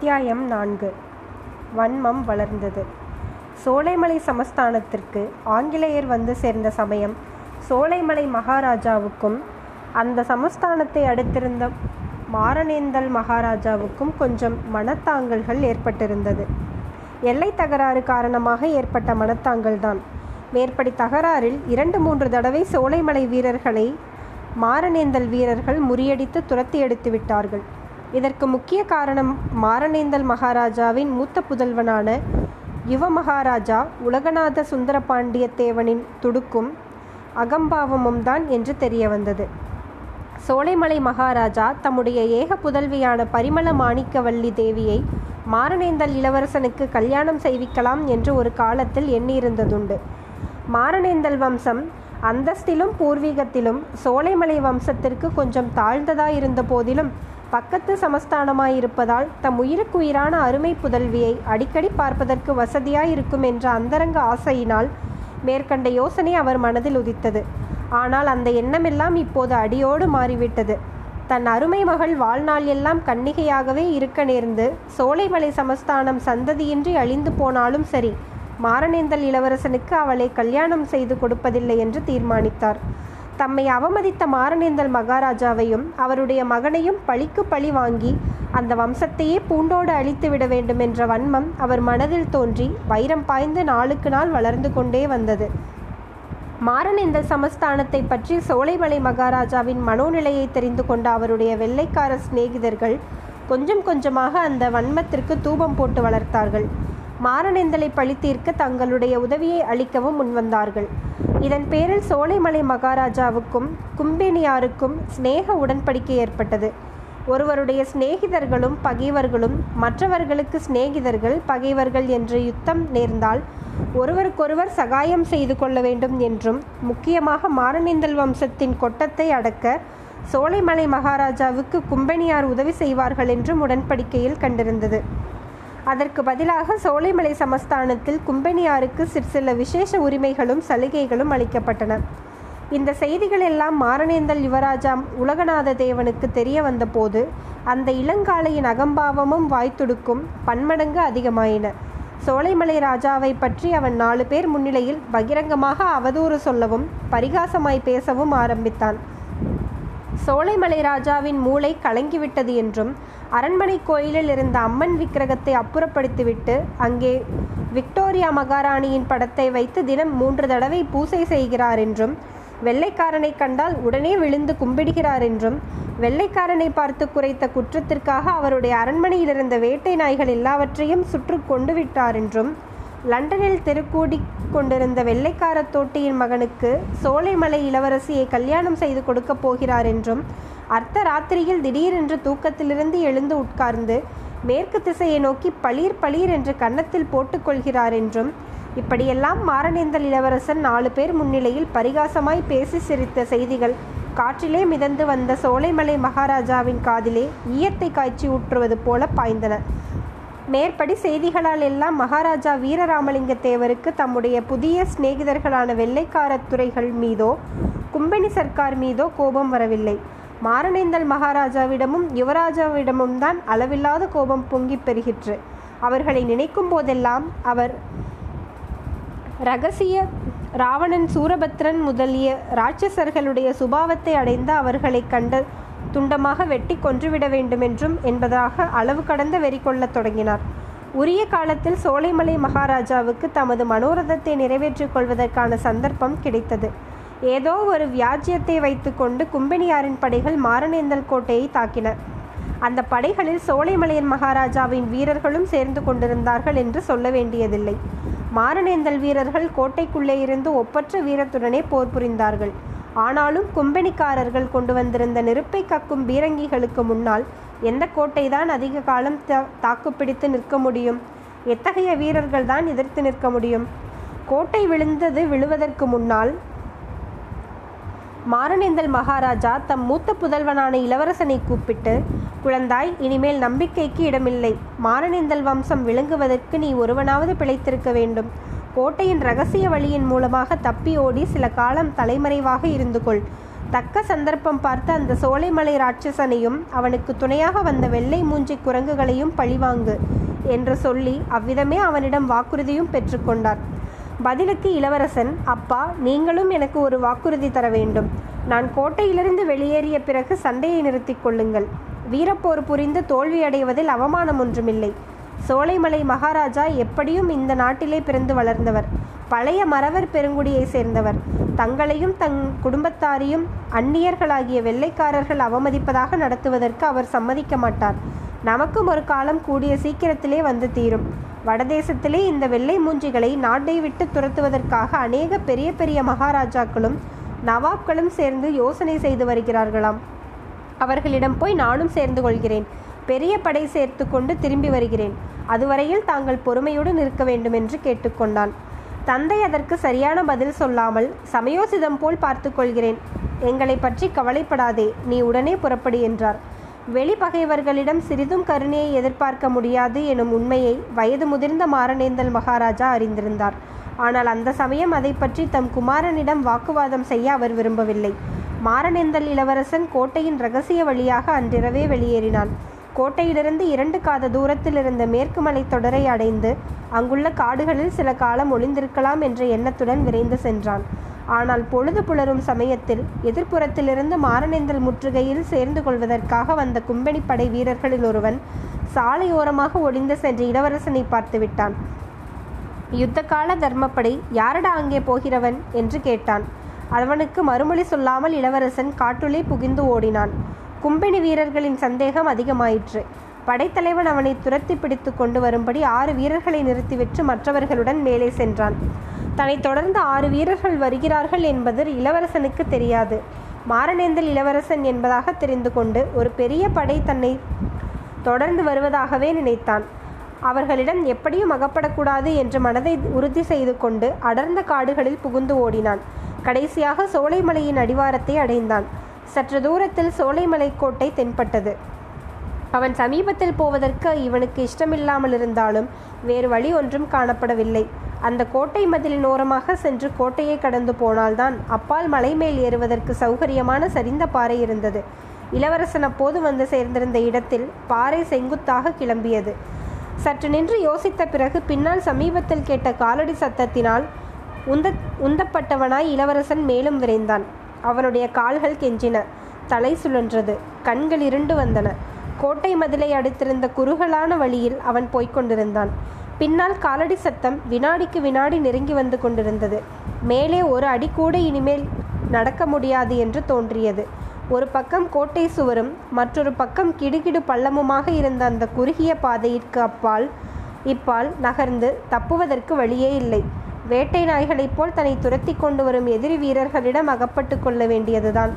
அத்தியாயம் நான்கு. வன்மம் வளர்ந்தது. சோலைமலை சமஸ்தானத்திற்கு ஆங்கிலேயர் வந்து சேர்ந்த சமயம் சோலைமலை மகாராஜாவுக்கும் அந்த சமஸ்தானத்தை அடுத்திருந்த மாரணேந்தல் மகாராஜாவுக்கும் கொஞ்சம் மனத்தாங்கல்கள் ஏற்பட்டிருந்தது. எல்லை தகராறு காரணமாக ஏற்பட்ட மனத்தாங்கல்தான் மேற்படி தகராறில் இரண்டு மூன்று தடவை சோலைமலை வீரர்களை மாரணேந்தல் வீரர்கள் முறியடித்து துரத்தி எடுத்து விட்டார்கள் இதற்கு முக்கிய காரணம் மாரணேந்தல் மகாராஜாவின் மூத்த புதல்வனான யுவ மகாராஜா உலகநாத சுந்தரபாண்டிய தேவனின் துடுக்கும் அகம்பாவமும் தான் என்று தெரிய வந்தது சோலைமலை மகாராஜா தம்முடைய ஏக புதல்வியான பரிமள மாணிக்கவல்லி தேவியை மாரணேந்தல் இளவரசனுக்கு கல்யாணம் செய்விக்கலாம் என்று ஒரு காலத்தில் எண்ணியிருந்ததுண்டு. மாரணேந்தல் வம்சம் அந்தஸ்திலும் பூர்வீகத்திலும் சோலைமலை வம்சத்திற்கு கொஞ்சம் தாழ்ந்ததாயிருந்த போதிலும் பக்கத்து சமஸ்தானமாயிருப்பதால் தம் உயிருக்குயிரான அருமை புதல்வியை அடிக்கடி பார்ப்பதற்கு வசதியாயிருக்கும் என்ற அந்தரங்க ஆசையினால் மேற்கண்ட யோசனை அவர் மனதில் உதித்தது. ஆனால் அந்த எண்ணமெல்லாம் இப்போது அடியோடு மாறிவிட்டது. தன் அருமை மகள் வாழ்நாள் எல்லாம் கன்னிகையாகவே இருக்க நேர்ந்து சோலைமலை சமஸ்தானம் சந்ததியின்றி அழிந்து போனாலும் சரி மாரணேந்தல் இளவரசனுக்கு அவளை கல்யாணம் செய்து கொடுப்பதில்லை என்று தீர்மானித்தார். தம்மை அவமதித்த மாரணேந்தல் மகாராஜாவையும் அவருடைய மகனையும் பழிக்கு பழி வாங்கி அந்த வம்சத்தையே பூண்டோடு அழித்து விட வேண்டும் என்ற வன்மம் அவர் மனதில் தோன்றி வைரம் பாய்ந்து நாளுக்கு நாள் வளர்ந்து கொண்டே வந்தது. மாரணேந்தல் சமஸ்தானத்தை பற்றி சோலைமலை மகாராஜாவின் மனோநிலையை தெரிந்து கொண்ட அவருடைய வெள்ளைக்கார சிநேகிதர்கள் கொஞ்சம் கொஞ்சமாக அந்த வன்மத்திற்கு தூபம் போட்டு வளர்த்தார்கள். மாரணேந்தலை பழித்தீர்க்க தங்களுடைய உதவியை அளிக்கவும் முன்வந்தார்கள். இதன் பேரில் சோலைமலை மகாராஜாவுக்கும் கும்பேனியாருக்கும் சிநேக உடன்படிக்கை ஏற்பட்டது. ஒருவருடைய சிநேகிதர்களும் பகைவர்களும் மற்றவர்களுக்கு சிநேகிதர்கள் பகைவர்கள் என்று யுத்தம் நேர்ந்தால் ஒருவருக்கொருவர் சகாயம் செய்து கொள்ள வேண்டும் என்றும் முக்கியமாக மாரணிந்தல் வம்சத்தின் கொட்டத்தை அடக்க சோலைமலை மகாராஜாவுக்கு கும்பனியார் உதவி செய்வார்கள் என்றும் உடன்படிக்கையில் கண்டிருந்தது. அதற்கு பதிலாக சோலைமலை சமஸ்தானத்தில் கும்பனியாருக்கு சிற்சில விசேஷ உரிமைகளும் சலுகைகளும் அளிக்கப்பட்டன. இந்த செய்திகள் எல்லாம் மாரணேந்தல் யுவராஜாம் உலகநாத தேவனுக்கு தெரிய வந்தபோது அந்த இளங்காளையின் அகம்பாவமும் வாய்த்துடுக்கும் பன்மடங்கு அதிகமாயின. சோலைமலை ராஜாவை பற்றி அவன் நாலு பேர் முன்னிலையில் பகிரங்கமாக அவதூறு சொல்லவும் பரிகாசமாய் பேசவும் ஆரம்பித்தான். சோலைமலை ராஜாவின் மூளை கலங்கிவிட்டது என்றும் அரண்மனை கோயிலில் இருந்த அம்மன் விக்கிரகத்தை அப்புறப்படுத்திவிட்டு அங்கே விக்டோரியா மகாராணியின் படத்தை வைத்து தினம் மூன்று தடவை பூசை செய்கிறார் என்றும் வெள்ளைக்காரனை கண்டால் உடனே விழுந்து கும்பிடுகிறார் என்றும் வெள்ளைக்காரனை பார்த்து குறைத்த குற்றத்திற்காக அவருடைய அரண்மனையில் இருந்த வேட்டை நாய்கள் எல்லாவற்றையும் சுற்று கொண்டு விட்டார் என்றும் லண்டனில் தெருக்கூடி கொண்டிருந்த வெள்ளைக்கார தோட்டியின் மகனுக்கு சோலைமலை இளவரசியை கல்யாணம் செய்து கொடுக்கப் போகிறார் என்றும் அர்த்த ராத்திரியில் திடீரென்று தூக்கத்திலிருந்து எழுந்து உட்கார்ந்து மேற்கு திசையை நோக்கி பளீர் பளீர் என்று கன்னத்தில் போட்டுக்கொள்கிறார் என்றும் இப்படியெல்லாம் மாரணேந்தல் இளவரசன் நாலு பேர் முன்னிலையில் பரிகாசமாய் பேசி சிரித்த செய்திகள் காற்றிலே மிதந்து வந்த சோலைமலை மகாராஜாவின் காதிலே ஈயத்தை காய்ச்சி ஊற்றுவது போல பாய்ந்தன. மேற்படி செய்திகளால் எல்லாம் மகாராஜா வீரராமலிங்க தேவருக்கு தம்முடைய புதிய சிநேகிதர்களான வெள்ளைக்கார துறைகள் மீதோ கும்பனி சர்க்கார் மீதோ கோபம் வரவில்லை. மாரணேந்தல் மகாராஜாவிடமும் யுவராஜாவிடமும் தான் அளவில்லாத கோபம் பொங்கி பெறுகிற்று. அவர்களை நினைக்கும் போதெல்லாம் அவர் ரகசிய ராவணன் சூரபத்ரன் முதலிய ராட்சசர்களுடைய சுபாவத்தை அடைந்த அவர்களை கண்ட துண்டமாக வெட்டி கொன்றுவிட வேண்டுமென்றும் என்பதாக அளவு கடந்த வெறி கொள்ளத் தொடங்கினார். உரிய காலத்தில் சோலைமலை மகாராஜாவுக்கு தமது மனோரதத்தை நிறைவேற்றிக் கொள்வதற்கான சந்தர்ப்பம் கிடைத்தது. ஏதோ ஒரு வியாஜ்யத்தை வைத்துக்கொண்டு கும்பனியாரின் படைகள் மாரணேந்தல் கோட்டையை தாக்கின. அந்த படைகளில் சோலைமலையன் மகாராஜாவின் வீரர்களும் சேர்ந்து கொண்டிருந்தார்கள் என்று சொல்ல வேண்டியதில்லை. மாரணேந்தல் வீரர்கள் கோட்டைக்குள்ளே இருந்து ஒப்பற்ற வீரத்துடனே போர் புரிந்தார்கள். ஆனாலும் கும்பனிக்காரர்கள் கொண்டு வந்திருந்த நெருப்பை கக்கும் பீரங்கிகளுக்கு முன்னால் எந்த கோட்டைதான் அதிக காலம் தாக்குப்பிடித்து நிற்க முடியும்? எத்தகைய வீரர்கள் தான் எதிர்த்து நிற்க முடியும்? கோட்டை விழுந்தது விழுவதற்கு முன்னால் மாரணேந்தல் மகாராஜா தம் மூத்த புதல்வனான இளவரசனை கூப்பிட்டு குழந்தாய் இனிமேல் நம்பிக்கைக்கு இடமில்லை. மாரணேந்தல் வம்சம் விளங்குவதற்கு நீ ஒருவனாவது பிழைத்திருக்க வேண்டும். கோட்டையின் ரகசிய வழியின் மூலமாக தப்பி ஓடி சில காலம் தலைமறைவாக இருந்து கொள். தக்க சந்தர்ப்பம் பார்த்து அந்த சோலைமலை ராட்சசனையும் அவனுக்கு துணையாக வந்த வெள்ளை மூஞ்சி குரங்குகளையும் பழிவாங்கு என்று சொல்லி அவ்விதமே அவனிடம் வாக்குறுதியும் பெற்றுக்கொண்டார் பதிலுக்கு இளவரசன் அப்பா நீங்களும் எனக்கு ஒரு வாக்குறுதி தர வேண்டும். நான் கோட்டையிலிருந்து வெளியேறிய பிறகு சண்டையை நிறுத்திக் கொள்ளுங்கள். வீரப்போர் புரிந்து தோல்வியடைவதில் அவமானம் ஒன்றுமில்லை. சோலைமலை மகாராஜா எப்படியும் இந்த நாட்டிலே பிறந்து வளர்ந்தவர். பழைய மறவர் பெருங்குடியை சேர்ந்தவர். தங்களையும் தங் குடும்பத்தாரையும் அந்நியர்களாகிய வெள்ளைக்காரர்கள் அவமதிப்பதாக நடத்துவதற்கு அவர் சம்மதிக்க மாட்டார். நமக்கும் ஒரு காலம் கூடிய சீக்கிரத்திலே வந்து தீரும். வடதேசத்திலே இந்த வெள்ளை மூஞ்சிகளை நாட்டை விட்டு துரத்துவதற்காக அநேக பெரிய பெரிய மகாராஜாக்களும் நவாப்களும் சேர்ந்து யோசனை செய்து வருகிறார்களாம். அவர்களிடம் போய் நானும் சேர்ந்து கொள்கிறேன். பெரிய படை சேர்த்து கொண்டு திரும்பி வருகிறேன். அதுவரையில் தாங்கள் பொறுமையுடன் நிற்க வேண்டும் என்று கேட்டுக்கொண்டான். தந்தை அதற்கு சரியான பதில் சொல்லாமல் சமயோசிதம் போல் பார்த்து கொள்கிறேன். எங்களை பற்றி கவலைப்படாதே நீ உடனே புறப்படு என்றார். வெளிப்பகைவர்களிடம் சிறிதும் கருணையை எதிர்பார்க்க முடியாது எனும் உண்மையை வயது முதிர்ந்த மாரணேந்தல் மகாராஜா அறிந்திருந்தார். ஆனால் அந்த சமயம் அதை பற்றி தம் குமாரனிடம் வாக்குவாதம் செய்ய அவர் விரும்பவில்லை. மாரணேந்தல் இளவரசன் கோட்டையின் ரகசிய வழியாக அன்றிரவே வெளியேறினான். கோட்டையிலிருந்து இரண்டு காத தூரத்தில் இருந்த மேற்கு மலை தொடரை அடைந்து அங்குள்ள காடுகளில் சில காலம் ஒளிந்திருக்கலாம் என்ற எண்ணத்துடன் விரைந்து சென்றான். ஆனால் பொழுது புலரும் சமயத்தில் எதிர்ப்புறத்திலிருந்து மாரணேந்தல் முற்றுகையில் சேர்ந்து கொள்வதற்காக வந்த கும்பெனி படை வீரர்களில் ஒருவன் சாலையோரமாக ஒளிந்து சென்ற இளவரசனை பார்த்து விட்டான். யுத்தகால தர்மப்படை யாரடா அங்கே போகிறவன்? என்று கேட்டான். அவனுக்கு மறுமொழி சொல்லாமல் இளவரசன் காட்டுள்ளே புகிந்து ஓடினான். கும்பினி வீரர்களின் சந்தேகம் அதிகமாயிற்று. படைத்தலைவன் அவனை துரத்தி பிடித்து கொண்டு வரும்படி ஆறு வீரர்களை நிறுத்திவிட்டு மற்றவர்களுடன் மேலே சென்றான். தன்னை தொடர்ந்து ஆறு வீரர்கள் வருகிறார்கள் என்பது இளவரசனுக்கு தெரியாது. மாரணேந்தல் இளவரசன் என்பதாக தெரிந்து கொண்டு ஒரு பெரிய படை தன்னை தொடர்ந்து வருவதாகவே நினைத்தான். அவர்களிடம் எப்படியும் அகப்படக்கூடாது என்று மனதை உறுதி செய்து கொண்டு அடர்ந்த காடுகளில் புகுந்து ஓடினான். கடைசியாக சோலைமலையின் அடிவாரத்தை அடைந்தான். சற்று தூரத்தில் சோலைமலை கோட்டை தென்பட்டது. அவன் சமீபத்தில் போவதற்கு இவனுக்கு இஷ்டமில்லாமல் இருந்தாலும் வேறு வழி ஒன்றும் காணப்படவில்லை. அந்த கோட்டை மதிலின் ஓரமாக சென்று கோட்டையை கடந்து போனால்தான் அப்பால் மலை மேல் ஏறுவதற்கு சௌகரியமான சரிந்த பாறை இருந்தது. இளவரசன் அப்போது வந்து சேர்ந்திருந்த இடத்தில் பாறை செங்குத்தாக கிளம்பியது. சற்று நின்று யோசித்த பிறகு பின்னால் சமீபத்தில் கேட்ட காலடி சத்தத்தினால் உந்த உந்தப்பட்டவனாய் இளவரசன் மேலும் விரைந்தான். அவனுடைய கால்கள் கெஞ்சின. தலை சுழன்றது. கண்கள் இருண்டு வந்தன. கோட்டை மதிலை அடுத்திருந்த குறுகலான வழியில் அவன் போய்க் கொண்டிருந்தான். பின்னால் காலடி சத்தம் வினாடிக்கு வினாடி நெருங்கி வந்து கொண்டிருந்தது. மேலே ஒரு அடி கூட இனிமேல் நடக்க முடியாது என்று தோன்றியது. ஒரு பக்கம் கோட்டை சுவரும் மற்றொரு பக்கம் கிடுகிடு பள்ளமுமாக இருந்த அந்த குறுகிய பாதையிற்கு அப்பால் இப்பால் நகர்ந்து தப்புவதற்கு வழியே இல்லை. வேட்டை நாய்களைப் போல் தன்னை துரத்தி கொண்டு வரும் எதிரி வீரர்களிடம் அகப்பட்டு கொள்ள வேண்டியதுதான்.